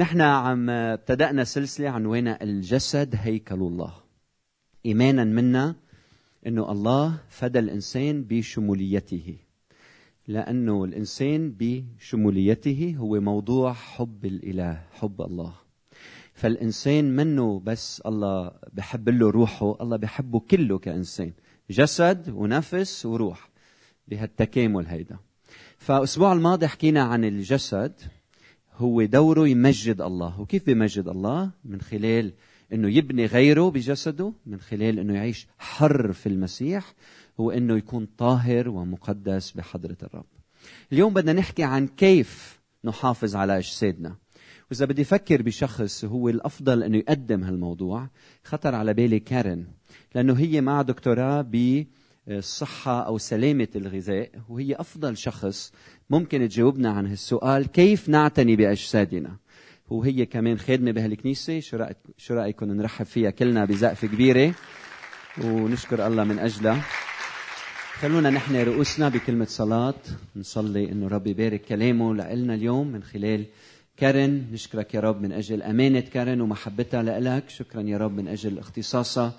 نحن عم ابتدأنا سلسلة عنوانها الجسد هيكل الله. إيمانا منا أنه الله فدى الإنسان بشموليته. لأنه الإنسان بشموليته هو موضوع حب الإله حب الله. فالإنسان منه بس الله بحب له روحه الله بحبه كله كإنسان. جسد ونفس وروح بهالتكامل هيدا. فأسبوع الماضي حكينا عن الجسد. هو دوره يمجد الله. وكيف بيمجد الله؟ من خلال إنه يبني غيره بجسده من خلال إنه يعيش حر في المسيح هو إنه يكون طاهر ومقدس بحضرة الرب. اليوم بدنا نحكي عن كيف نحافظ على أجسادنا. وإذا بدي أفكر بشخص هو الأفضل إنه يقدم هالموضوع خطر على بالي كارن لأنه هي مع دكتوراه بالصحه أو سلامة الغذاء وهي أفضل شخص ممكن تجاوبنا عن هالسؤال كيف نعتني بأجسادنا؟ وهي كمان خادمة بهالكنيسة شو شو رأيكم نرحب فيها كلنا بزقفة كبيرة؟ ونشكر الله من أجلها. خلونا نحن رؤوسنا بكلمة صلاة نصلي إنه رب يبارك كلامه لنا اليوم من خلال كارن. نشكرك يا رب من أجل أمانة كارن ومحبتها لك شكرا يا رب من أجل اختصاصها.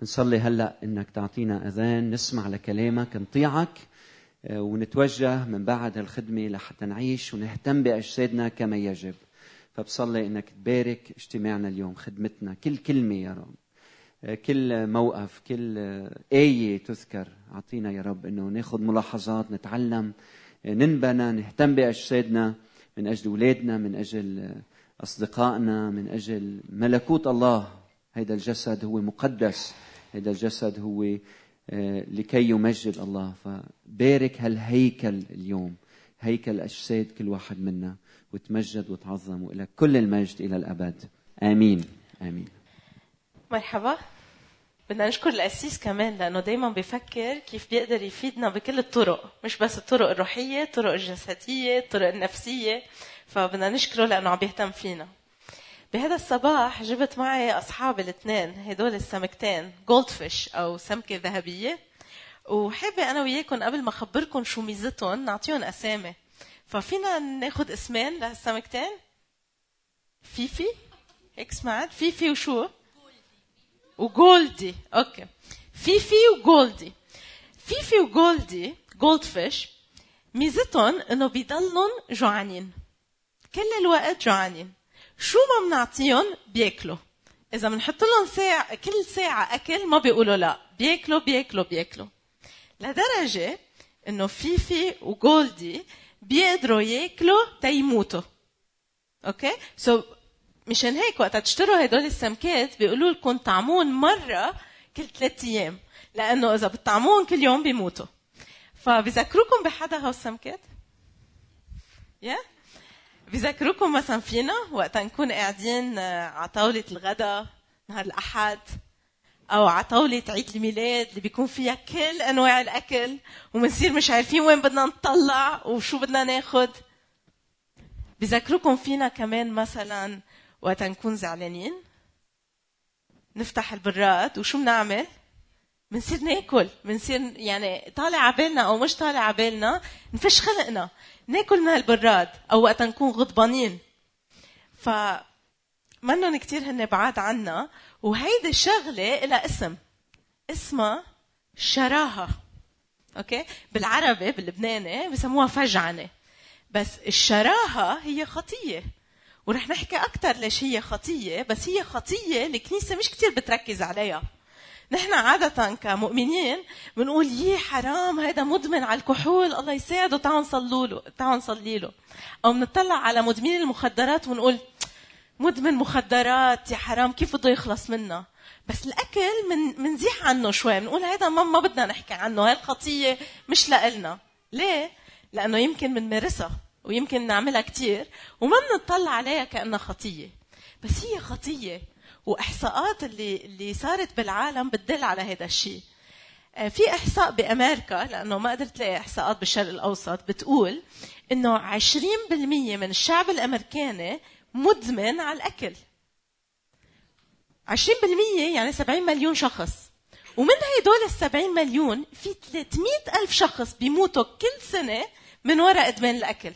بنصلي هلأ إنك تعطينا أذان نسمع لكلامك نطيعك آه، ونتوجه من بعد الخدمة لحتى نعيش ونهتم بأجسادنا كما يجب. فبصلي إنك تبارك اجتماعنا اليوم خدمتنا كل كلمة يا رب. آه، كل موقف كل آية تذكر أعطينا يا رب إنه ناخذ ملاحظات نتعلم آه، ننبنى نهتم بأجسادنا من أجل أولادنا من أجل أصدقائنا من أجل ملكوت الله هذا الجسد هو مقدس هذا الجسد هو آه، لكي يمجد الله. فبارك هالهيكل اليوم هيكل أجساد كل واحد منا وتمجد وتعظم ولك كل المجد إلى الأبد. آمين. آمين. مرحبا. بدنا نشكر القسيس كمان لأنه دائما بفكر كيف بيقدر يفيدنا بكل الطرق مش بس الطرق الروحية الطرق الجسدية الطرق النفسية. فبدنا نشكره لأنه عم بيهتم فينا. بهذا الصباح جبت معي اصحابي الاثنين هدول السمكتين goldfish أو سمكة ذهبية. وحابة أنا وياكم قبل ما اخبركم شو ميزتهم نعطيهم أسامي. ففينا ناخذ اسمين لهالسمكتين؟ فيفي؟ هيك سمعت؟ فيفي وشو؟ وجولدي. okay. فيفي وجولدي. فيفي وجولدي goldfish ميزتهم إنه بيضلهم جوعانين. كل الوقت جوعانين. شو ما بنعطيهم بياكلوا. إذا بنحط لهم ساعة كل ساعة أكل ما بيقولوا لا. بياكلوا بياكلوا بياكلوا. لدرجة إنه فيفي وجولدي بيقدروا ياكلوا تيموتوا okay؟ so, مشان هيك وقت تشتروا هدول السمكات بيقولوا لكم طعمون مرة كل ثلاث أيام. لأنه إذا بتطعموهم كل يوم بيموتوا. فبذكروكم بحدا هو السمكات؟ يا yeah? بذكروكم مثلا فينا وقت نكون قاعدين آه، على طاولة الغداء نهار الأحد أو على طاولة عيد الميلاد اللي بيكون فيها كل أنواع الأكل ومنصير مش عارفين وين بدنا نطلع وشو بدنا ناخد بذكروكم فينا كمان مثلا وقت نكون زعلانين نفتح البراد وشو بنعمل؟ بنصير ناكل بنصير يعني طالع عبالنا أو مش طالع عبالنا نفش خلقنا ناكل من البراد أو وقت نكون غضبانين. ف منن كتير هن بعاد عنا وهيدي الشغله لها اسم. اسمها شراهة. أوكي؟ بالعربي باللبناني بسموها فجعنة. بس الشراهة هي خطية. ورح نحكي أكثر ليش هي خطية بس هي خطية الكنيسة مش كتير بتركز عليها. نحن عادة كمؤمنين بنقول يي حرام هذا مدمن على الكحول الله يساعده تعالوا نصلوا له تعالوا نصلي له. أو بنطلع على مدمنين المخدرات ونقول مدمن مخدرات يا حرام كيف بده يخلص منها بس الأكل من منزيح عنه شوي بنقول هذا ما ما بدنا نحكي عنه هاي الخطية مش لإلنا. ليه؟ لأنه يمكن بنمارسها ويمكن نعملها كتير وما بنطلع عليها كأنها خطية. بس هي خطية. وإحصاءات اللي, اللي صارت بالعالم بتدل على هذا الشيء. آه، في إحصاء بأمريكا لأنه ما قدرت لاقي إحصاءات بالشرق الأوسط بتقول إنه 20% من الشعب الأمريكاني مدمن على الأكل. 20% يعني 70 مليون شخص. ومن هدول ال 70 مليون؟ في 300 ألف شخص بيموتوا كل سنة من وراء إدمان الأكل.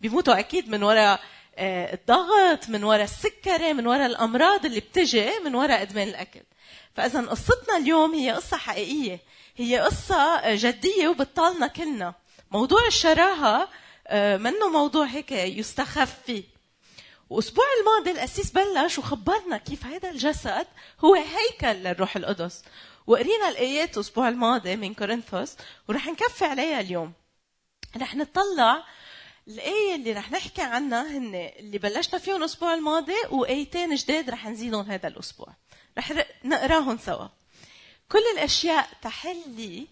بيموتوا أكيد من وراء الضغط من وراء السكري من وراء الأمراض اللي بتجي من وراء إدمان الأكل. فإذا قصتنا اليوم هي قصة حقيقية. هي قصة جدية وبتطالنا كلنا. موضوع الشراهة آه، منه موضوع هيك يستخف فيه وأسبوع الماضي القسيس بلش وخبرنا كيف هذا الجسد هو هيكل للروح القدس. وقرينا الآيات الأسبوع الماضي من كورنثوس ورح نكفي عليها اليوم. رح نطلع الآية اللي رح نحكي عنها هن اللي بلشنا فيهم الأسبوع الماضي وآيتين جداد رح نزيدهم هذا الأسبوع. رح نقراهم سوا. كل الأشياء تحل لي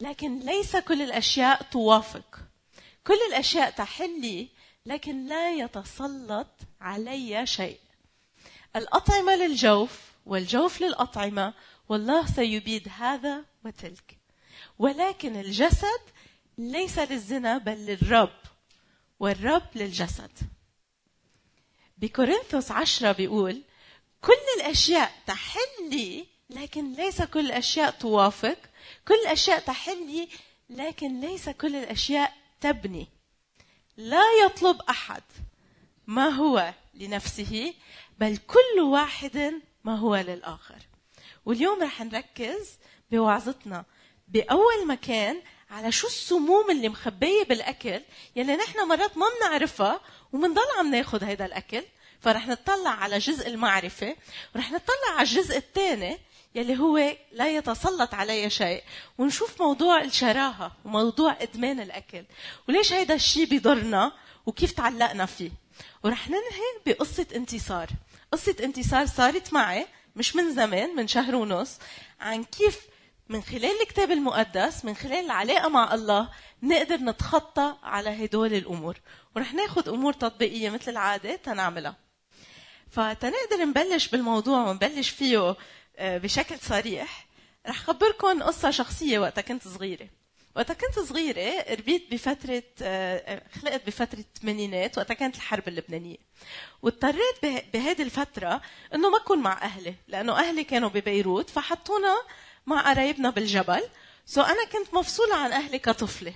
لكن ليس كل الأشياء توافق. كل الأشياء تحل لي لكن لا يتسلط علي شيء. الأطعمة للجوف والجوف للأطعمة والله سيبيد هذا وتلك. ولكن الجسد ليس للزنا بل للرب. والرب للجسد. بكورنثوس عشرة بيقول كل الأشياء تحل لي لكن ليس كل الأشياء توافق. كل الأشياء تحل لي لكن ليس كل الأشياء تبني. لا يطلب أحد ما هو لنفسه بل كل واحد ما هو للآخر. واليوم رح نركز بوعظتنا. بأول مكان على شو السموم اللي مخبية بالأكل يلي نحن مرات ما بنعرفها ومنضل عم ناخذ هذا الأكل فرح نطلع على جزء المعرفة ورح نطلع على الجزء الثاني يلي هو لا يتسلط علي شيء ونشوف موضوع الشراهة وموضوع إدمان الأكل. وليش هذا الشيء بيضرنا وكيف تعلقنا فيه؟ ورح ننهي بقصة انتصار. قصة انتصار صارت معي مش من زمان من شهر ونص عن كيف من خلال الكتاب المقدس من خلال العلاقة مع الله نقدر نتخطى على هدول الأمور. ورح ناخد أمور تطبيقية مثل العادة تنعملها. فتنقدر نبلش بالموضوع ونبلش فيه آه، بشكل صريح رح خبركم قصة شخصية وقتها كنت صغيرة. وقتها كنت صغيرة ربيت بفترة آه، خلقت بفترة الثمانينات وقتها كانت الحرب اللبنانية. واضطريت بهذه الفترة إنه ما أكون مع أهلي لأنه أهلي كانوا ببيروت فحطونا مع قرايبنا بالجبل سو أنا كنت مفصولة عن أهلي كطفلة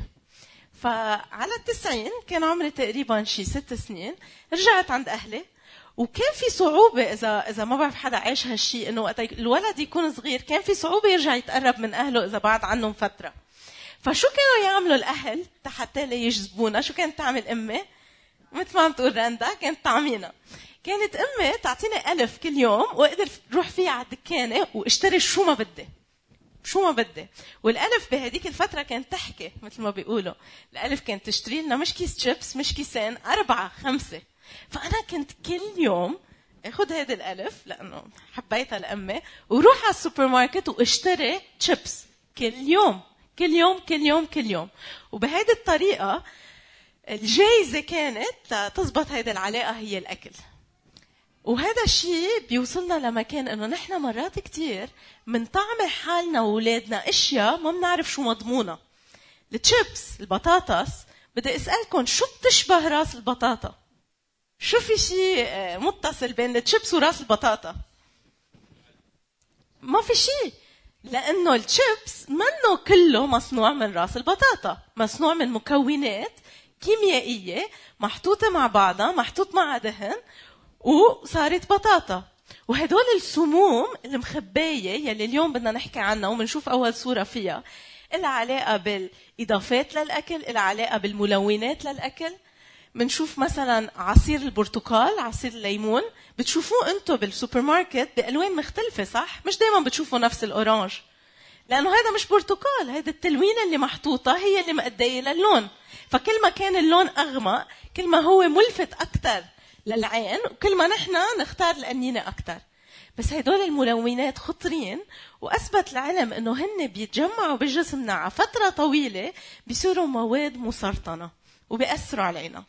فعلى التسعين كان عمري تقريبا شي ست سنين رجعت عند أهلي وكان في صعوبة إذا إذا ما بعرف حدا عاش هالشيء إنه وقت الولد يكون صغير كان في صعوبة يرجع يتقرب من أهله إذا بعد عنهم فترة. فشو كانوا يعملوا الأهل حتى يجذبونا؟ شو كانت تعمل أمي؟ مثل ما عم تقول رندا كانت تعمينا. كانت أمي تعطيني ألف كل يوم وأقدر روح فيها على الدكانة واشتري شو ما بدي. شو ما بدي. والألف بهديك الفترة كانت تحكي مثل ما بيقولوا. الألف كانت تشتري لنا مش كيس شيبس مش كيسين أربعة خمسة. فأنا كنت كل يوم آخذ هذا الألف لأنه حبيتها لأمي وروح على السوبر ماركت واشتري شيبس كل يوم كل يوم كل يوم كل يوم. وبهيدي الطريقة الجايزة كانت تزبط هيدي العلاقة هي الأكل. وهذا الشيء بيوصلنا لمكان إنه نحن مرات كثير بنطعم حالنا واولادنا أشياء ما بنعرف شو مضمونها التشيبس البطاطس بدي أسألكم شو بتشبه راس البطاطا؟ شو في شيء آه، متصل بين التشيبس وراس البطاطا؟ ما في شيء لأنه التشيبس منه كله مصنوع من راس البطاطا مصنوع من مكونات كيميائية محطوطة مع بعضها محطوط معها دهن وصارت بطاطا. وهدول السموم المخبايه يلي اليوم بدنا نحكي عنها وبنشوف أول صورة فيها لها علاقة بالإضافات للأكل لها علاقة بالملونات للأكل. بنشوف مثلا عصير البرتقال عصير الليمون. بتشوفوه أنتم بالسوبر ماركت بألوان مختلفة صح؟ مش دائما بتشوفوا نفس ال orange. لأنه هذا مش برتقال هذا التلوينة اللي محطوطة هي اللي مأدية للون. فكل ما كان اللون أغمق كل ما هو ملفت أكثر للعين وكل ما نحن نختار القنينه أكثر بس هدول الملونات خطرين وأثبت العلم إنه هن بيتجمعوا بجسمنا على فترة طويلة بيصيروا مواد مسرطنة وبيأثروا علينا.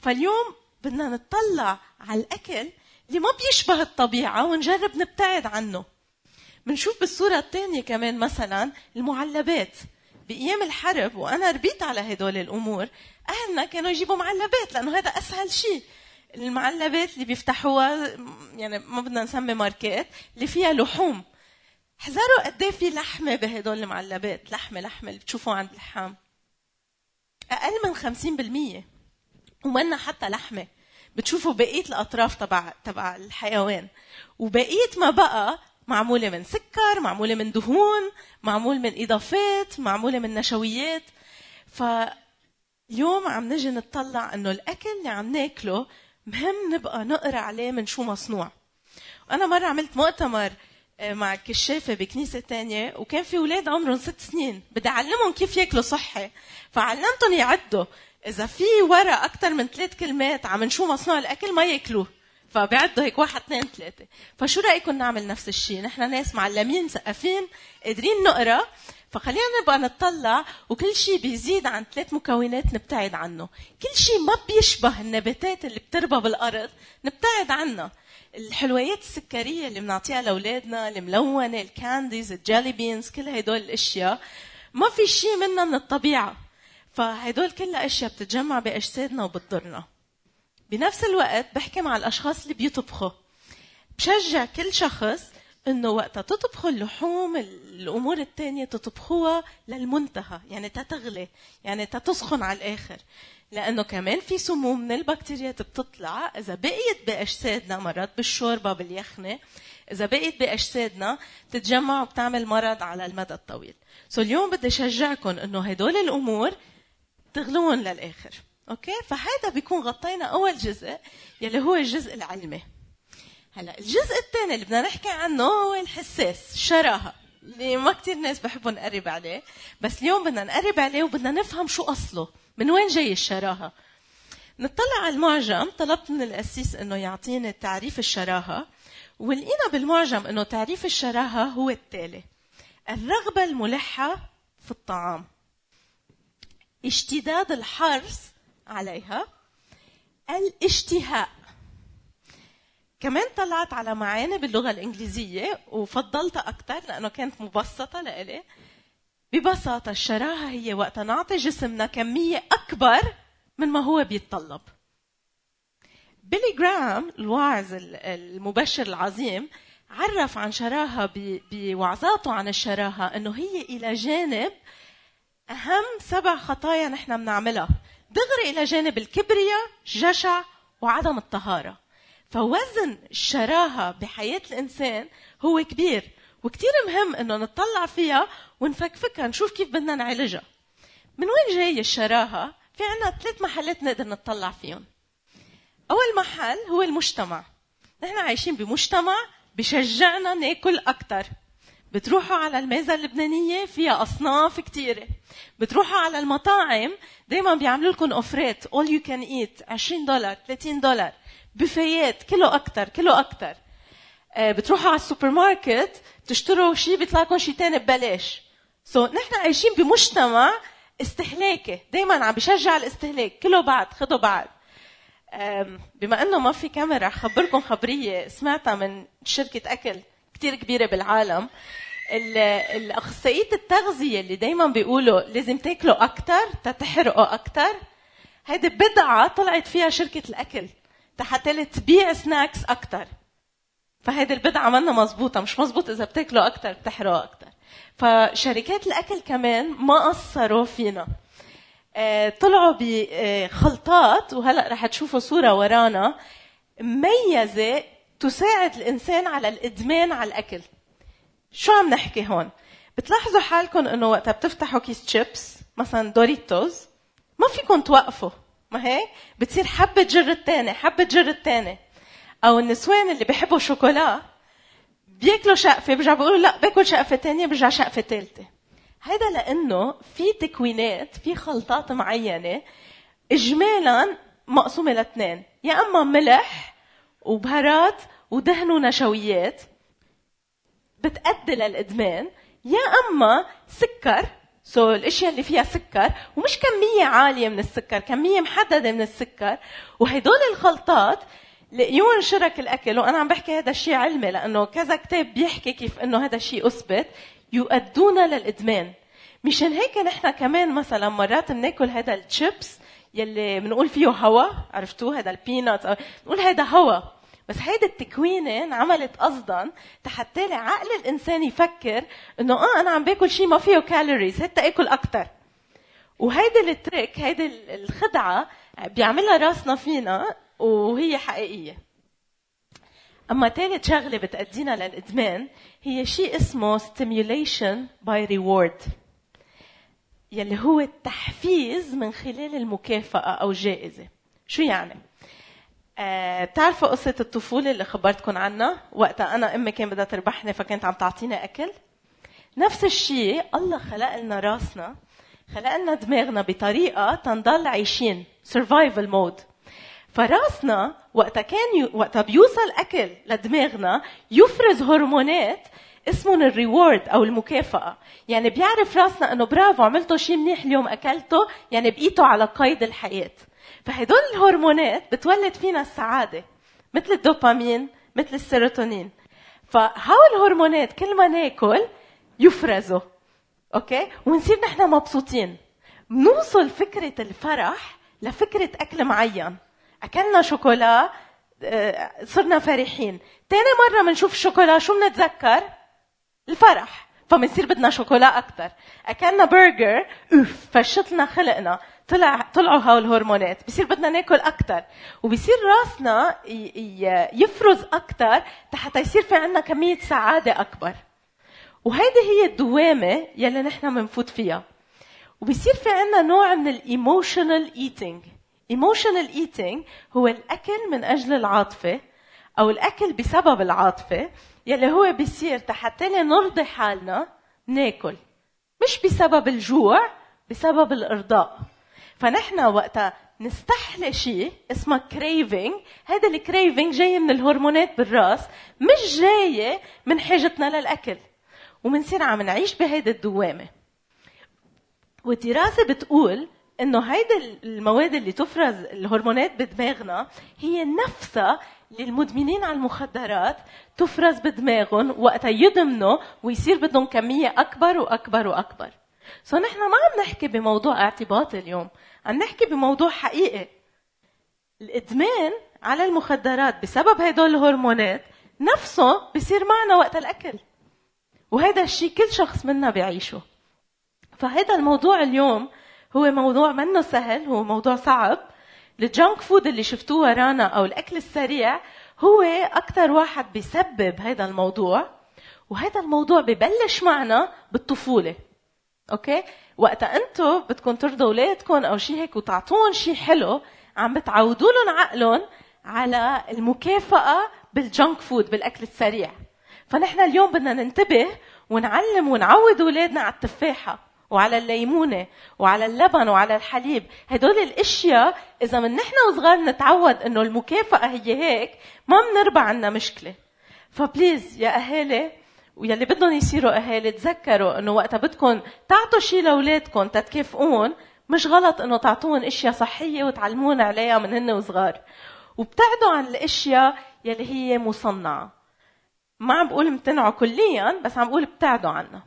فاليوم بدنا نطلع على الأكل اللي ما بيشبه الطبيعة ونجرب نبتعد عنه. بنشوف بالصورة الثانية كمان مثلا المعلبات. بأيام الحرب وأنا ربيت على هدول الأمور أهلنا كانوا يجيبوا معلبات لأنه هذا أسهل شيء. المعلبات اللي بيفتحوها يعني ما بدنا نسمي ماركات اللي فيها لحوم. حذروا قد إيه في لحمة بهدول المعلبات؟ لحمة لحمة اللي بتشوفوها عند اللحام أقل من 50% ومنا حتى لحمة. بتشوفوا بقية الأطراف تبع تبع الحيوان. وبقية ما بقى معمولة من سكر معمولة من دهون معمول من إضافات معمولة من نشويات. فاليوم عم نجي نطلع إنه الأكل اللي عم ناكله مهم نبقى نقرأ عليه من شو مصنوع. أنا مرة عملت مؤتمر آه، مع كشافة بكنيسة تانية وكان في أولاد عمرهم ست سنين بدي أعلمهم كيف ياكلوا صحي. فعلمتهم يعدوا إذا في ورا أكثر من ثلاث كلمات عم شو مصنوع الأكل ما ياكلوه. فبيعدوا هيك واحد اثنين ثلاثة. فشو رأيكم نعمل نفس الشيء؟ نحن ناس معلمين مثقفين قادرين نقرأ. فخلينا نبقى نطلع وكل شيء بيزيد عن ثلاث مكونات نبتعد عنه. كل شيء ما بيشبه النباتات اللي بتربى بالأرض نبتعد عنها الحلويات السكرية اللي بنعطيها لأولادنا الملونة الكانديز الجالي بينز كل هدول الأشياء ما في شيء منها من الطبيعة. فهدول كلها أشياء بتتجمع بأجسادنا وبتضرنا. بنفس الوقت بحكي مع الأشخاص اللي بيطبخوا. بشجع كل شخص إنه وقتها تطبخوا اللحوم الأمور الثانية تطبخوها للمنتهى يعني تتغلي يعني تتسخن على الآخر. لأنه كمان في سموم من البكتيريات بتطلع. إذا بقيت بأجسادنا مرات بالشوربة باليخنة إذا بقيت بأجسادنا تتجمع وبتعمل مرض على المدى الطويل. so اليوم بدي أشجعكم إنه هدول الأمور تغلون للآخر. okay؟ فهذا بيكون غطينا أول جزء يلي هو الجزء العلمي. هلا الجزء الثاني اللي بدنا نحكي عنه هو الحساس الشراهه اللي ما كثير ناس بحبوا نقرب عليه بس اليوم بدنا نقرب عليه وبدنا نفهم شو أصله. من وين جاي الشراهة؟ نطلع على المعجم طلبت من القسيس إنه يعطيني تعريف الشراهة ولقينا بالمعجم إنه تعريف الشراهة هو التالي. الرغبة الملحة في الطعام. اشتداد الحرص عليها. الاشتهاء. كمان طلعت على معاني باللغة الإنجليزية وفضلتها أكثر لأنه كانت مبسطة لإلي. ببساطة الشراهة هي وقت نعطي جسمنا كمية أكبر من ما هو بيتطلب. بيلي جرام الواعظ المبشر العظيم عرف عن شراهة بوعظاته عن الشراهة أنه هي إلى جانب أهم سبع خطايا نحن بنعملها. دغري إلى جانب الكبرياء جشع وعدم الطهارة. فوزن الشراهة بحياة الإنسان هو كبير وكتير مهم إنه نطلع فيها ونفكفكها نشوف كيف بدنا نعالجها. من وين جاي الشراهة؟ في عنا ثلاث محلات نقدر نطلع فيهم. أول محل هو المجتمع. نحن عايشين بمجتمع بشجعنا ناكل أكثر بتروحوا على المازة اللبنانية فيها أصناف كتيرة. بتروحوا على المطاعم دايما بيعملوا لكم أوفرات all you can eat 20 دولار 30 دولار. بوفيهات كلوا أكتر كلوا أكتر. آه، بتروحوا على السوبر ماركت تشتروا شيء بيطلع لكم شيء ثاني ببلاش. so, نحن عايشين بمجتمع استهلاكي دايما عم بشجع الاستهلاك كله بعد خذوا بعد بما إنه ما في كاميرا خبركم خبرية سمعتها من شركة أكل كتير كبيرة بالعالم. الأخصائية التغذية اللي دايما بيقولوا لازم تاكلوا أكثر تتحرقوا أكثر هيدي بدعه طلعت فيها شركة الأكل. حتى تبيع سناكس أكثر فهيدي البدعة منا مزبوطه مش مزبوط إذا بتاكلوا أكثر بتحرقوا أكثر فشركات الأكل كمان ما قصروا فينا. آه، طلعوا بخلطات وهلأ رح تشوفوا صورة ورانا مميزه تساعد الإنسان على الإدمان على الأكل. شو عم نحكي هون؟ بتلاحظوا حالكم إنه وقتها بتفتحوا كيس شيبس مثلا دوريتوز ما فيكم توقفوا. ما هيك؟ بتصير حبة جر الثاني حبة جر الثاني أو النسوان اللي بيحبوا شوكولا بياكلوا شقفة برجع بيقولوا لا باكل شقفة ثانية برجع شقفة ثالثة هذا لأنه في تكوينات في خلطات معينة إجمالا مقسومة لاثنين. يا أما ملح وبهارات ودهن ونشويات بتأدي للإدمان يا أما سكر سو so, الاشياء اللي فيها سكر ومش كميه عالية من السكر كميه محددة من السكر. وهدول الخلطات لقيون شرك الأكل وأنا عم بحكي هذا الشيء علمي لأنه كذا كتاب بيحكي كيف إنه هذا الشيء أثبت يؤدون للإدمان. مشان هيك نحن كمان مثلا مرات بناكل هذا الشيبس يلي بنقول فيه هوا عرفتوه؟ هذا البينات بنقول هذا هوا. بس هيدي التكوينة انعملت قصدا حتى عقل الإنسان يفكر إنه آه أنا عم باكل شيء ما فيه calories حتى آكل أكثر وهيدي ال trick هيدي الخدعة بيعملها راسنا فينا وهي حقيقية. أما ثالث شغلة بتأدينا للإدمان هي شيء اسمه stimulation by reward يلي هو التحفيز من خلال المكافأة أو الجائزة. شو يعني؟ آه بتعرفوا قصة الطفولة اللي خبرتكم عنها؟ وقتها أنا أمي كان بدها تربحني فكانت عم تعطينا أكل. نفس الشيء الله خلق لنا راسنا خلق لنا دماغنا بطريقة تنضل عايشين survival mode. فراسنا وقتها كان ي... وقتها بيوصل أكل لدماغنا يفرز هرمونات اسمهم ال reward أو المكافأة. يعني بيعرف راسنا إنه برافو عملتوا شيء منيح اليوم اكلته يعني بقيتوا على قيد الحياة. فهدول الهرمونات بتولد فينا السعادة مثل الدوبامين مثل السيروتونين. فهول الهرمونات كل ما ناكل يفرزوا okay؟ ونصير نحن مبسوطين. بنوصل فكرة الفرح لفكرة أكل معين. أكلنا شوكولا آه، صرنا فرحين. تاني مرة بنشوف الشوكولا شو بنتذكر الفرح. فبنصير بدنا شوكولا أكثر أكلنا برجر أوف فشت لنا خلقنا. طلع طلعوا هول الهرمونات بصير بدنا ناكل أكثر وبصير راسنا يفرز أكثر حتى يصير في عنا كمية سعادة أكبر. وهيدي هي الدوامة يلي نحن بنفوت فيها. وبصير في عنا نوع من ال emotional eating هو الأكل من أجل العاطفة أو الأكل بسبب العاطفة يلي هو بيصير تحت نرضي حالنا ناكل. مش بسبب الجوع بسبب الإرضاء. فنحن وقتها نستحلي شيء اسمه craving هذا ال craving جاي من الهرمونات بالراس مش جاية من حاجتنا للأكل. ومنصير عم نعيش بهيدي الدوامة. والدراسة بتقول إنه هيدي المواد اللي تفرز الهرمونات بدماغنا هي نفسها للمدمنين على المخدرات تفرز بدماغهم وقتها يدمنوا ويصير بدهم كمية أكبر وأكبر وأكبر. سو نحن ما عم نحكي بموضوع اعتباطي اليوم. عم نحكي بموضوع حقيقي. الإدمان على المخدرات بسبب هدول الهرمونات نفسه بصير معنا وقت الأكل. وهذا الشيء كل شخص منا بيعيشه. فهذا الموضوع اليوم هو موضوع منه سهل هو موضوع صعب. ال junk food اللي شفتوه ورانا أو الأكل السريع هو أكثر واحد بيسبب هذا الموضوع. وهذا الموضوع ببلش معنا بالطفولة. okay؟ وقتها أنتم بدكم ترضوا أولادكم أو شيء هيك وتعطوهم شيء حلو عم بتعودوا لهم عقلهم على المكافأة بال junk food بالأكل السريع. فنحن اليوم بدنا ننتبه ونعلم ونعود أولادنا على التفاحة وعلى الليمونة وعلى اللبن وعلى الحليب. هدول الأشياء إذا من نحن وصغار نتعود إنه المكافأة هي هيك ما بنربى عنا مشكلة. ف please يا أهالي ويلي بدهم يصيروا اهالي تذكروا انه وقتها بدكم تعطوا شيء لاولادكم تتكافئون مش غلط انه تعطوهم اشياء صحيه وتعلمون عليها من هن وصغار وابتعدوا عن الاشياء يلي هي مصنعه ما عم بقول امتنعوا كليا بس عم بقول ابتعدوا عنها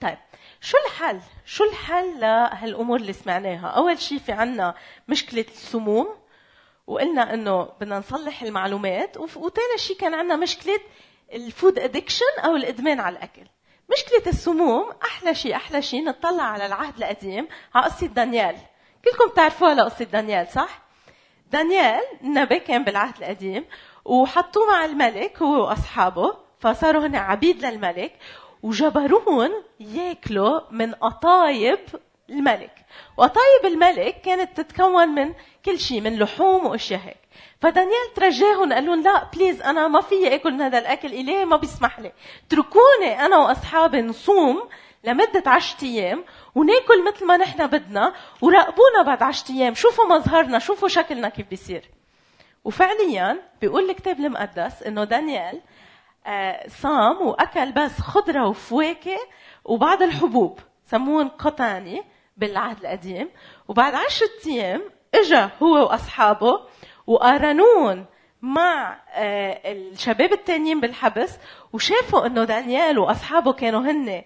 طيب شو الحل؟ شو الحل لهالامور اللي سمعناها؟ اول شيء في عنا مشكله السموم وقلنا انه بدنا نصلح المعلومات وثاني شيء كان عنا مشكله ال food addiction أو الإدمان على الأكل. مشكلة السموم أحلى شيء أحلى شيء نطلع على العهد القديم على قصة دانيال. كلكم بتعرفوها لقصة دانيال صح؟ دانيال النبي كان بالعهد القديم وحطوه مع الملك هو وأصحابه فصاروا هن عبيد للملك وجبروهم ياكلوا من قطايب الملك وقطايب الملك كانت تتكون من كل شيء من لحوم وأشياء هيك فدانيال ترجاهم قال لهم لا بليز أنا ما في آكل من هذا الأكل اليه ما بيسمح لي. اتركوني أنا وأصحابي نصوم لمدة عشرة أيام وناكل مثل ما نحن بدنا وراقبونا بعد عشرة أيام شوفوا مظهرنا شوفوا شكلنا كيف بيصير. وفعليا بيقول الكتاب المقدس إنه دانيال آه، صام وأكل بس خضرة وفواكه وبعض الحبوب سموهم قطاني بالعهد القديم. وبعد عشرة أيام إجا هو وأصحابه وقارنون مع آه، الشباب التانيين بالحبس وشافوا إنه دانيال وأصحابه كانوا هن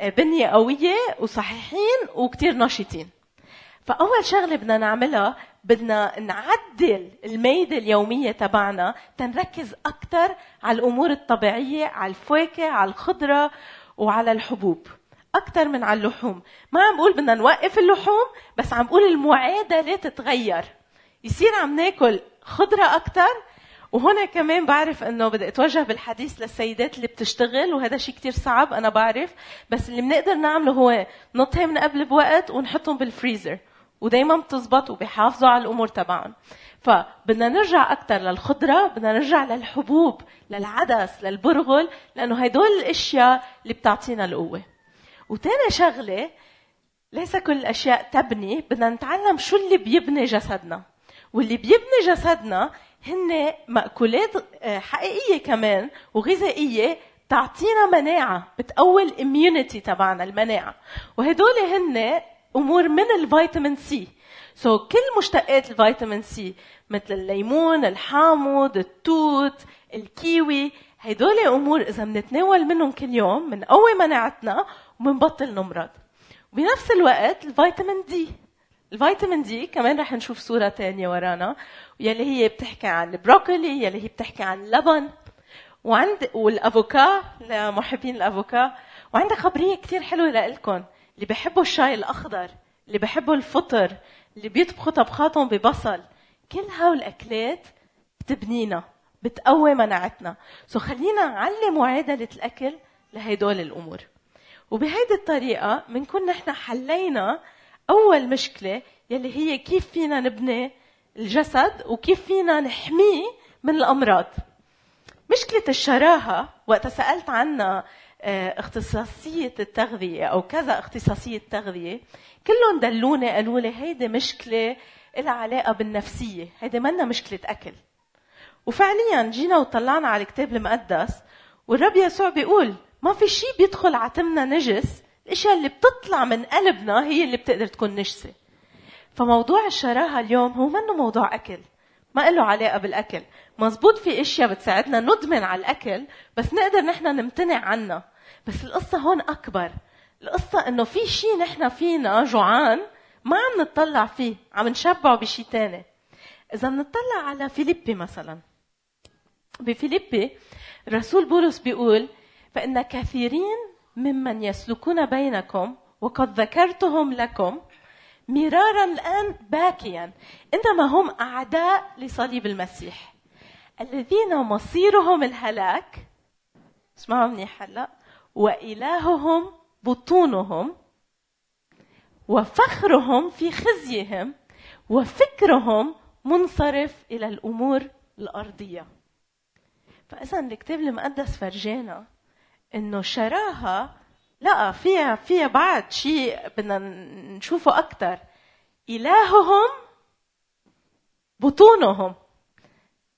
آه، بنية قوية وصحيحين وكتير نشيطين فأول شغلة بدنا نعملها بدنا نعدل الميدة اليومية تبعنا تنركز أكثر على الأمور الطبيعية على الفواكه على الخضرة وعلى الحبوب أكثر من على اللحوم. ما عم بقول بدنا نوقف اللحوم بس عم بقول المعادلة تتغير. يصير عم ناكل خضرة أكثر وهنا كمان بعرف إنه بدي أتوجه بالحديث للسيدات اللي بتشتغل وهذا شيء كتير صعب أنا بعرف. بس اللي بنقدر نعمله هو نطهي من قبل بوقت ونحطهم بالفريزر ودايما بتزبط وبيحافظوا على الأمور تبعهم. فبدنا نرجع أكثر للخضرة بدنا نرجع للحبوب للعدس للبرغل لأنه هدول الأشياء اللي بتعطينا القوة. وتاني شغلة ليس كل الأشياء تبني بدنا نتعلم شو اللي بيبني جسدنا. واللي بيبني جسدنا هن مأكولات آه، حقيقية كمان وغذائية تعطينا مناعة بتقوي ال immunity تبعنا المناعة. وهدول هن أمور من الفيتامين سي. so so, كل مشتقات الفيتامين سي مثل الليمون الحامض التوت الكيوي هدول أمور إذا بنتناول منهم كل يوم بنقوي مناعتنا وبنبطل نمرض. وبنفس الوقت الفيتامين دي. الفيتامين دي كمان رح نشوف صورة تانية ورانا يلي هي بتحكي عن البروكولي يلي هي بتحكي عن اللبن وعند والأفوكا لمحبين الأفوكا وعندها خبرية كتير حلوة لإلكم اللي بحبوا الشاي الأخضر اللي بحبوا الفطر اللي بيطبخوا طبخاتهم ببصل كل هاول الأكلات بتبنينا بتقوي مناعتنا. سو خلينا نعلم معادلة الأكل لهدول الأمور. وبهيدي الطريقة بنكون نحن حلينا أول مشكلة يلي هي كيف فينا نبني الجسد وكيف فينا نحميه من الأمراض. مشكلة الشراهة وقت سألت عنها آه، اختصاصية التغذية أو كذا اختصاصية تغذية كلهم دلوني قالوا لي هيدي مشكلة لها علاقة بالنفسية هيدي منا مشكلة أكل. وفعليا جينا وطلعنا على الكتاب المقدس والرب يسوع بيقول ما في شيء بيدخل عتمنا نجس الأشياء اللي بتطلع من قلبنا هي اللي بتقدر تكون نجسة. فموضوع الشراهة اليوم هو منه موضوع أكل. ما له علاقة بالأكل. مزبوط في أشياء بتساعدنا ندمن على الأكل بس نقدر نحن نمتنع عنها. بس القصة هون أكبر. القصة إنه في شيء نحن فينا جوعان ما عم نطلع فيه. عم نشبعه بشيء تاني. إذا نطلع على فيليبي مثلا. بفيليبي الرسول بولس بيقول فإن كثيرين ممن يسلكون بينكم وقد ذكرتهم لكم مرارا الآن باكيا انما هم أعداء لصليب المسيح. الذين مصيرهم الهلاك اسمعوا منيح هلا وإلههم بطونهم وفخرهم في خزيهم وفكرهم منصرف إلى الأمور الأرضية. فإذا الكتاب المقدس فرجانا إنه شراها لا فيها فيها بعد شيء بدنا نشوفه أكثر إلههم بطونهم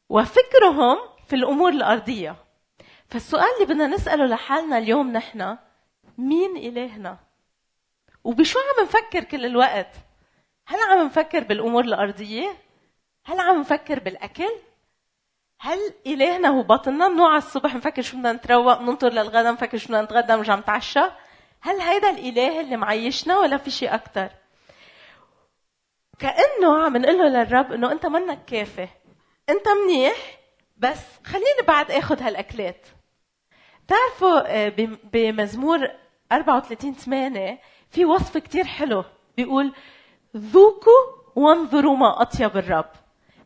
وفكرهم في الأمور الأرضية. فالسؤال اللي بدنا نسأله لحالنا اليوم نحن مين إلهنا؟ وبشو عم نفكر كل الوقت؟ هل عم نفكر بالأمور الأرضية؟ هل عم نفكر بالأكل؟ هل إلهنا هو بطننا نوع الصبح نفكر شو بدنا نتروق ننطر للغدا نفكر شو بدنا نتغدى ونرجع نتعشى هل هيدا الإله اللي معيشنا ولا في شيء أكثر كأنه عم نقول له للرب إنه أنت منك كافي أنت منيح بس خليني بعد آخذ هالأكلات. بتعرفوا آه، بمزمور 34 8 في وصف كتير حلو بيقول ذوقوا وانظروا ما أطيب الرب.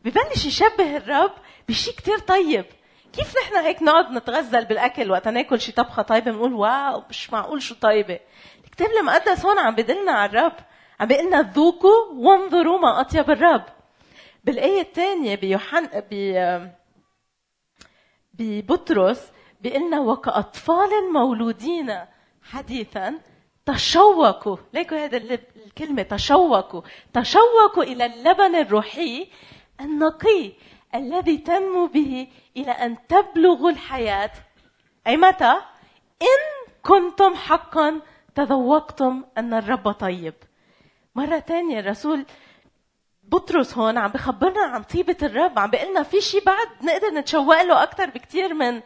ببلش يشبه الرب بشيء كتير طيب. كيف نحن هيك نقعد نتغزل بالأكل وقت ناكل شي طبخة طيبة؟ بنقول واو مش معقول شو طيبة. الكتاب المقدس هون عم بدلنا على الرب. عم بيقلنا ذوقوا وانظروا ما أطيب الرب. بالآية الثانية بيوحنا ب ببطرس بيقلنا وكأطفال مولودين حديثا تشوقوا. ليكوا هذا الكلمة تشوقوا. تشوقوا إلى اللبن الروحي النقي. الذي تنمو به إلى أن تبلغوا الحياة. أي متى؟ إن كنتم حقا تذوقتم أن الرب طيب. مرة تانية الرسول بطرس هون عم بخبرنا عن طيبة الرب عم بيقلنا في شيء بعد نقدر نتشوق له أكثر بكثير من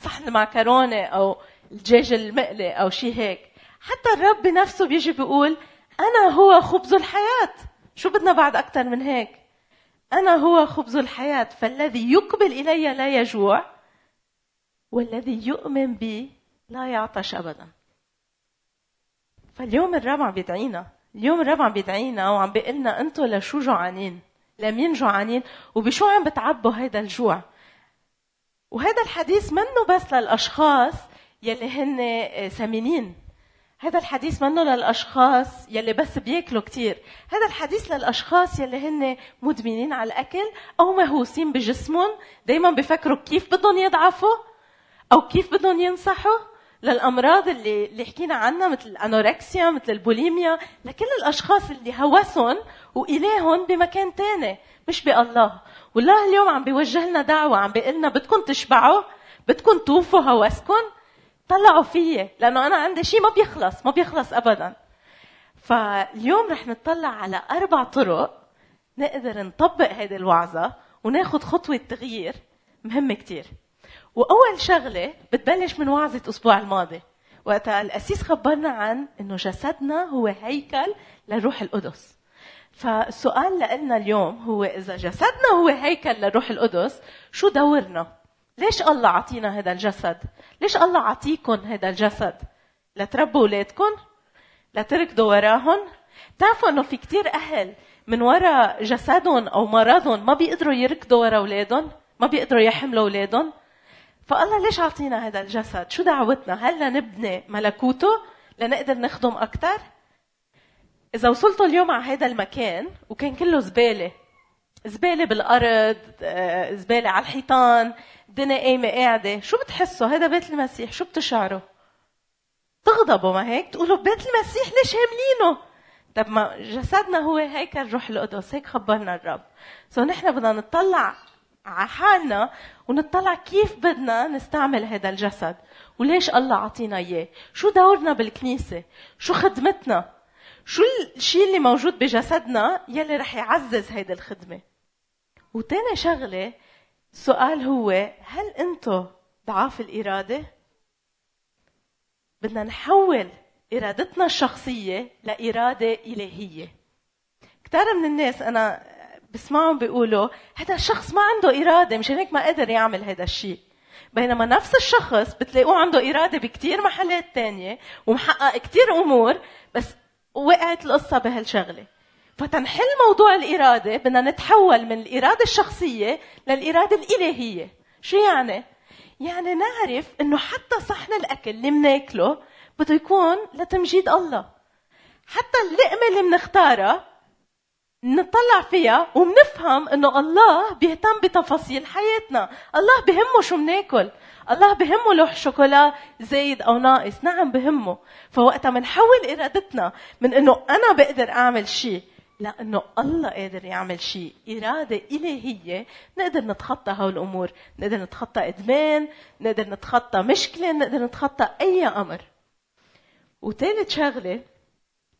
صحن المعكرونة أو الدجاج المقلي أو شيء هيك. حتى الرب بنفسه بيجي بيقول أنا هو خبز الحياة. شو بدنا بعد أكثر من هيك؟ أنا هو خبز الحياة فالذي يقبل إلي لا يجوع والذي يؤمن بي لا يعطش أبدا. فاليوم الرب عم بيدعينا اليوم الرب عم بيدعينا وعم بيقول لنا أنتم لشو جوعانين لامين جوعانين وبشو عم بتعبوا هيدا الجوع؟ وهذا الحديث منه بس للأشخاص يلي هن سمينين هذا الحديث منه للأشخاص يلي بس بياكلوا كثير هذا الحديث للأشخاص يلي هن مدمنين على الأكل أو مهووسين بجسمهم. دائما بفكروا كيف بدهم يضعفوا أو كيف بدهم ينصحوا للأمراض اللي اللي حكينا عنها مثل الأنوركسيا مثل البوليميا لكل الأشخاص اللي هوسهم وإلههم بمكان تاني مش بالله. والله اليوم عم بيوجه لنا دعوة عم بيقول لنا بدكم تشبعوا بدكم توفوا هوسكم طلعوا فيي لأنه أنا عندي شيء ما بيخلص ما بيخلص ابدا. فاليوم رح نطلع على أربع طرق نقدر نطبق هذه الوعظة وناخذ خطوة تغيير مهمة كثير وأول شغلة بتبلش من وعظة الأسبوع الماضي. وقتها القسيس خبرنا عن إنه جسدنا هو هيكل للروح القدس. فالسؤال لنا اليوم هو إذا جسدنا هو هيكل للروح القدس شو دورنا؟ ليش الله عطينا هذا الجسد؟ ليش الله عطيكم هذا الجسد؟ لتربوا اولادكم لتركضوا وراهم بتعرفوا إنه في كتير أهل من وراء جسدهم أو مرضهم ما بيقدروا يركضوا ورا أولادهم ما بيقدروا يحملوا أولادهم. فالله ليش عطينا هذا الجسد؟ شو دعوتنا؟ هل لنبني ملكوته؟ لنقدر نخدم أكثر إذا وصلتوا اليوم على هذا المكان وكان كله زبالة زبالة بالأرض آه، زبالة على الحيطان الدنيا قايمة قاعدة. شو بتحسوا هذا بيت المسيح. شو بتشعروا تغضبوا ما هيك؟ تقولوا بيت المسيح ليش هاملينه؟ طب ما جسدنا هو هيكل روح القدس. هيك خبرنا الرب. سو نحن بدنا نطلع على حالنا ونطلع كيف بدنا نستعمل هذا الجسد. وليش الله عطينا إياه؟ شو دورنا بالكنيسة؟ شو خدمتنا؟ شو الشيء اللي موجود بجسدنا يلي رح يعزز هيدي الخدمة؟ وتاني شغلة السؤال هو هل أنتم ضعاف الإرادة؟ بدنا نحول إرادتنا الشخصية لإرادة إلهية. كثير من الناس أنا بسمعهم بيقولوا هذا الشخص ما عنده إرادة مشان هيك ما قدر يعمل هذا الشيء. بينما نفس الشخص بتلاقوه عنده إرادة بكثير محلات تانية ومحقق كثير أمور بس وقعت القصة بهالشغلة. فتنحل موضوع الإرادة بدنا نتحول من الإرادة الشخصية للإرادة الإلهية. شو يعني؟ يعني نعرف إنه حتى صحن الأكل اللي بناكله بده يكون لتمجيد الله. حتى اللقمة اللي بنختارها نطلع فيها وبنفهم إنه الله بيهتم بتفاصيل حياتنا. الله بهمه شو بناكل الله بهمه لوح شوكولا زايد أو ناقص. نعم بهمه. فوقتها بنحول إرادتنا من إنه أنا بقدر أعمل شيء. لأنه الله قادر يعمل شيء. إرادة إلهية. نقدر نتخطى هول الأمور نقدر نتخطى إدمان. نقدر نتخطى مشكلة. نقدر نتخطى أي أمر. وثالث شغلة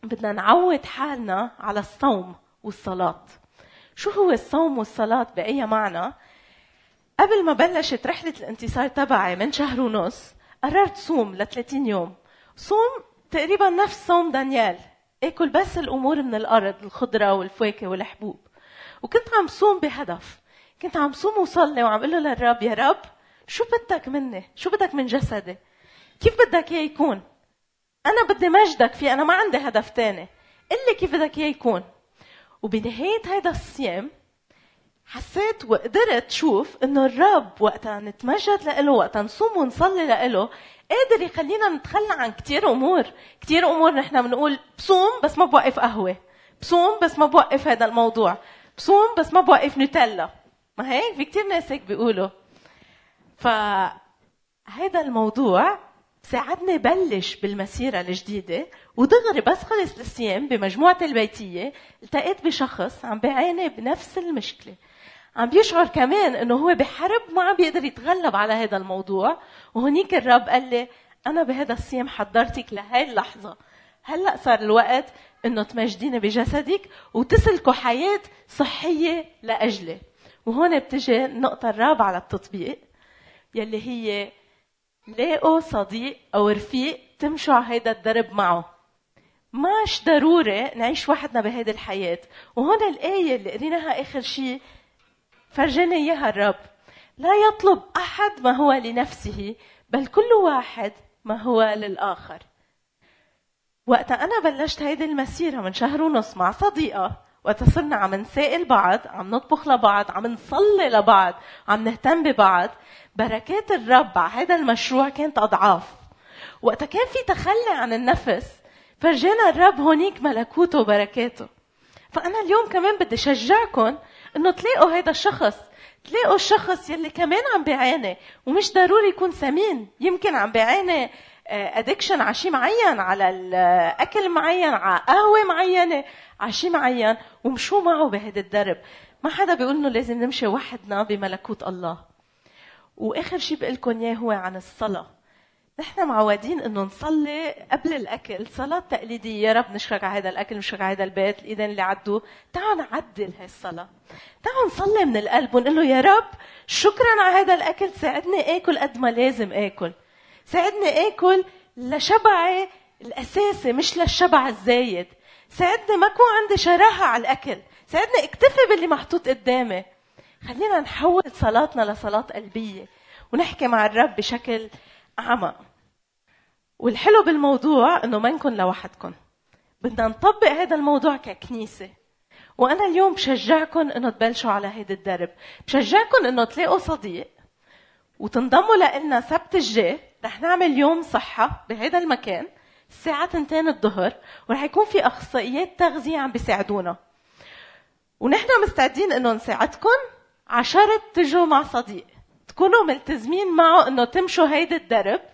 بدنا نعود حالنا على الصوم والصلاة. شو هو الصوم والصلاة بأي معنى؟ قبل ما بلشت رحلة الانتصار تبعي من شهر ونص قررت صوم ل 30 يوم. صوم تقريبا نفس صوم دانيال. آكل بس الأمور من الأرض الخضرة والفواكه والحبوب. وكنت عم صوم بهدف. كنت عم صوم وصلي وعم أقول له للرب يا رب شو بدك مني؟ شو بدك من جسدي؟ كيف بدك إياه يكون؟ أنا بدي مجدك فيه أنا ما عندي هدف تاني. قل لي كيف بدك إياه يكون. وبنهاية هذا الصيام حسيت وقدرت شوف إنه الرب وقتها نتمجد له وقتها نصوم ونصلي له قادر يخلينا نتخلى عن كثير أمور. كثير أمور نحن بنقول بصوم بس ما بوقف قهوة. بصوم بس ما بوقف هذا الموضوع. بصوم بس ما بوقف نوتيلا. ما هيك؟ في كثير ناس هيك بيقولوا. ف هذا الموضوع ساعدني بلش بالمسيرة الجديدة ودغري بس خلص الصيام بمجموعة البيتية التقيت بشخص عم بيعاني بنفس المشكلة. عم بيشعر كمان إنه هو بحرب ما عم بيقدر يتغلب على هذا الموضوع. وهنيك الرب قال لي أنا بهذا الصيام حضرتك لهي اللحظة. هلأ صار الوقت إنه تمجديني بجسدك وتسلكوا حياة صحية لأجلي. وهون بتجي النقطة الرابعة للتطبيق يلي هي لاقوا صديق أو رفيق تمشوا على هيدا الدرب معه. ماش ضروري نعيش وحدنا بهيدي الحياة. وهون الآية اللي قريناها آخر شيء فرجاني إياها الرب. لا يطلب أحد ما هو لنفسه بل كل واحد ما هو للآخر. وقت أنا بلشت هيدي المسيرة من شهر ونص مع صديقة وقت صرنا عم نسائل بعض عم نطبخ لبعض عم نصلي لبعض عم نهتم ببعض بركات الرب على هذا المشروع كانت أضعاف. وقتها كان في تخلي عن النفس فرجانا الرب هونيك ملكوته وبركاته. فأنا اليوم كمان بدي شجعكم إنه تلاقوا هذا الشخص تلاقوا الشخص يلي كمان عم بيعاني ومش ضروري يكون سمين. يمكن عم بيعاني ادكشن على شيء معين على الأكل معين على قهوة معينة على شيء معين ومشوا معه بهذا الدرب. ما حدا بيقول إنه لازم نمشي وحدنا بملكوت الله. وآخر شيء بقول لكم إياه هو عن الصلاة. نحن معودين إنه نصلي قبل الأكل. صلاة تقليدية. يا رب نشكرك على هذا الأكل نشكرك على هذا البيت. الايدين اللي عدوا تعالوا نعدل هاي الصلاة. تعالوا نصلي من القلب ونقول له يا رب شكرا على هذا الأكل. ساعدني آكل قد ما لازم آكل. ساعدني آكل لشبعي الأساسي مش للشبع الزايد. ساعدني ما يكون عندي شراهة على الأكل. ساعدني اكتفي باللي محطوط قدامي. خلينا نحول صلاتنا لصلاة قلبية ونحكي مع الرب بشكل أعمق. والحلو بالموضوع إنه ما نكون لوحدكم. بدنا نطبق هذا الموضوع ككنيسة. وأنا اليوم بشجعكم إنه تبلشوا على هيدا الدرب. بشجعكم إنه تلاقوا صديق وتنضموا لنا سبت الجاي. رح نعمل يوم صحة بهذا المكان الساعة 2 الظهر ورح يكون في أخصائيات تغذية عم بيساعدونا. ونحن مستعدين إنه نساعدكم عشرة تجوا مع صديق. تكونوا ملتزمين معه إنه تمشوا هيدا الدرب.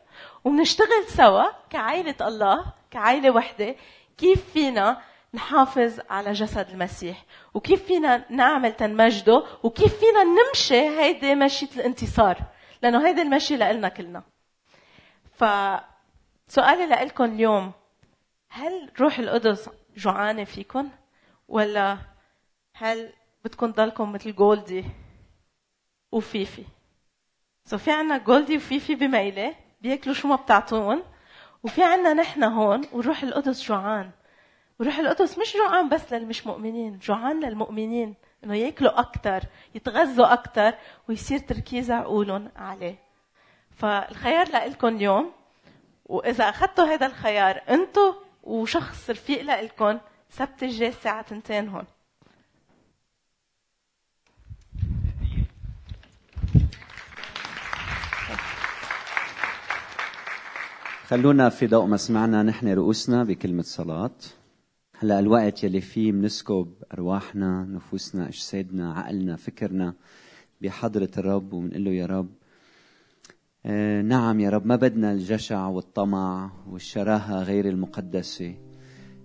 وبنشتغل سوا كعائلة الله كعائلة وحدة كيف فينا نحافظ على جسد المسيح؟ وكيف فينا نعمل تنمجده؟ وكيف فينا نمشي هيدي مشية الانتصار؟ لأنه هيدي المشي لإلنا كلنا. فسؤالي لكم اليوم هل روح القدس جوعانة فيكم ولا هل بدكم تضلكم مثل جولدي وفيفي؟ so في عنا جولدي وفيفي بميلة بياكلوا شو ما بتعطون وفي عنا نحن هون والروح القدس جوعان. وروح القدس مش جوعان بس للمش مؤمنين جوعان للمؤمنين إنه ياكلوا أكثر يتغذوا أكثر ويصير تركيز عقولهم عليه. فالخيار لكم اليوم وإذا أخذتوا هذا الخيار أنتم وشخص رفيق لكم سبت الجاي الساعة 2 هون. خلونا في ضوء ما سمعنا نحن رؤوسنا بكلمة صلاة. هلا الوقت يلي فيه بنسكب أرواحنا نفوسنا أجسادنا عقلنا فكرنا بحضرة الرب وبنقول له يا رب آه نعم يا رب ما بدنا الجشع والطمع والشراهة غير المقدسة.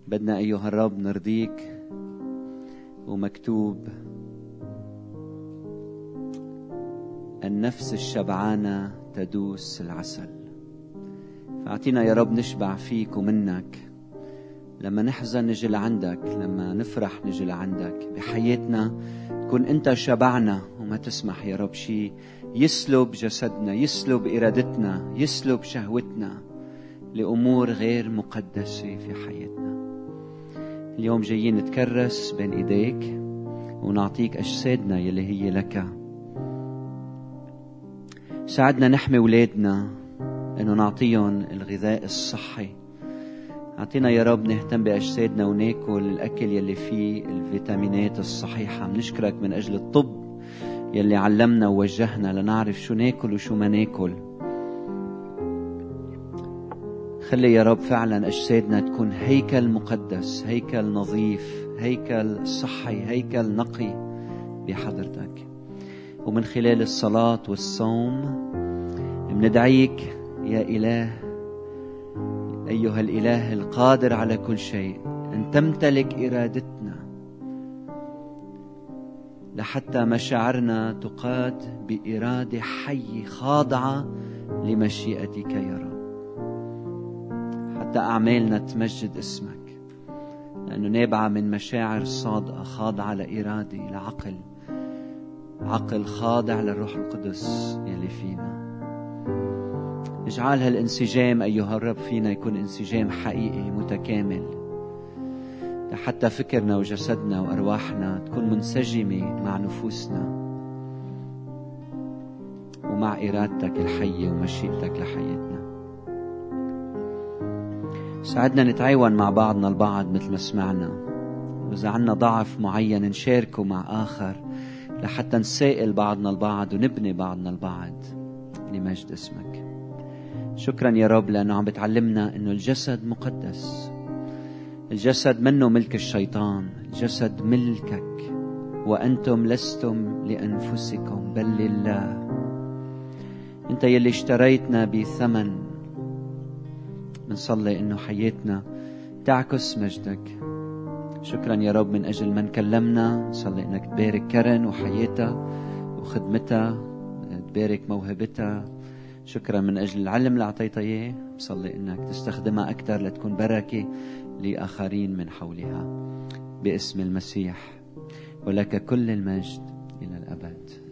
بدنا أيها الرب نرضيك ومكتوب النفس الشبعانة تدوس العسل. فأعطينا يا رب نشبع فيك ومنك. لما نحزن نجي لعندك لما نفرح نجي لعندك. بحياتنا تكون أنت شبعنا وما تسمح يا رب شيء يسلب جسدنا يسلب إرادتنا يسلب شهوتنا لأمور غير مقدسة في حياتنا. اليوم جايين نتكرس بين إيديك ونعطيك أجسادنا يلي هي لك. ساعدنا نحمي ولادنا إنه نعطيهم الغذاء الصحي. أعطينا يا رب نهتم بأجسادنا وناكل الأكل يلي فيه الفيتامينات الصحيحة. بنشكرك من أجل الطب يلي علمنا ووجهنا لنعرف شو ناكل وشو ما ناكل. خلي يا رب فعلا أجسادنا تكون هيكل مقدس هيكل نظيف هيكل صحي هيكل نقي بحضرتك. ومن خلال الصلاة والصوم بندعيك يا إله أيها الإله القادر على كل شيء أن تمتلك إرادتنا. لحتى مشاعرنا تقاد بإرادة حية خاضعة لمشيئتك يا رب. حتى أعمالنا تمجد اسمك. لأنه نابعة من مشاعر صادقة خاضعة لإرادة لعقل. عقل خاضع للروح القدس يلي فينا. اجعل هالانسجام أيها الرب فينا يكون انسجام حقيقي متكامل. حتى فكرنا وجسدنا وأرواحنا تكون منسجمة مع نفوسنا ومع إرادتك الحية ومشيئتك لحياتنا. ساعدنا نتعاون مع بعضنا البعض مثل ما سمعنا. وإذا عنا ضعف معين نشاركه مع آخر لحتى نسائل بعضنا البعض ونبني بعضنا البعض لمجد اسمك. شكرا يا رب لأنه عم بتعلمنا أنه الجسد مقدس. الجسد منه ملك الشيطان الجسد ملكك. وأنتم لستم لأنفسكم بل لله. أنت يلي اشتريتنا بثمن. بنصلي أنه حياتنا تعكس مجدك. شكرا يا رب من أجل من كلمنا. نصلي أنك تبارك كرن وحياتها وخدمتها تبارك موهبتها. شكرا من أجل العلم اللي أعطيتها إياه. بصلي أنك تستخدمها أكثر لتكون بركة لآخرين من حولها. باسم المسيح ولك كل المجد إلى الأبد.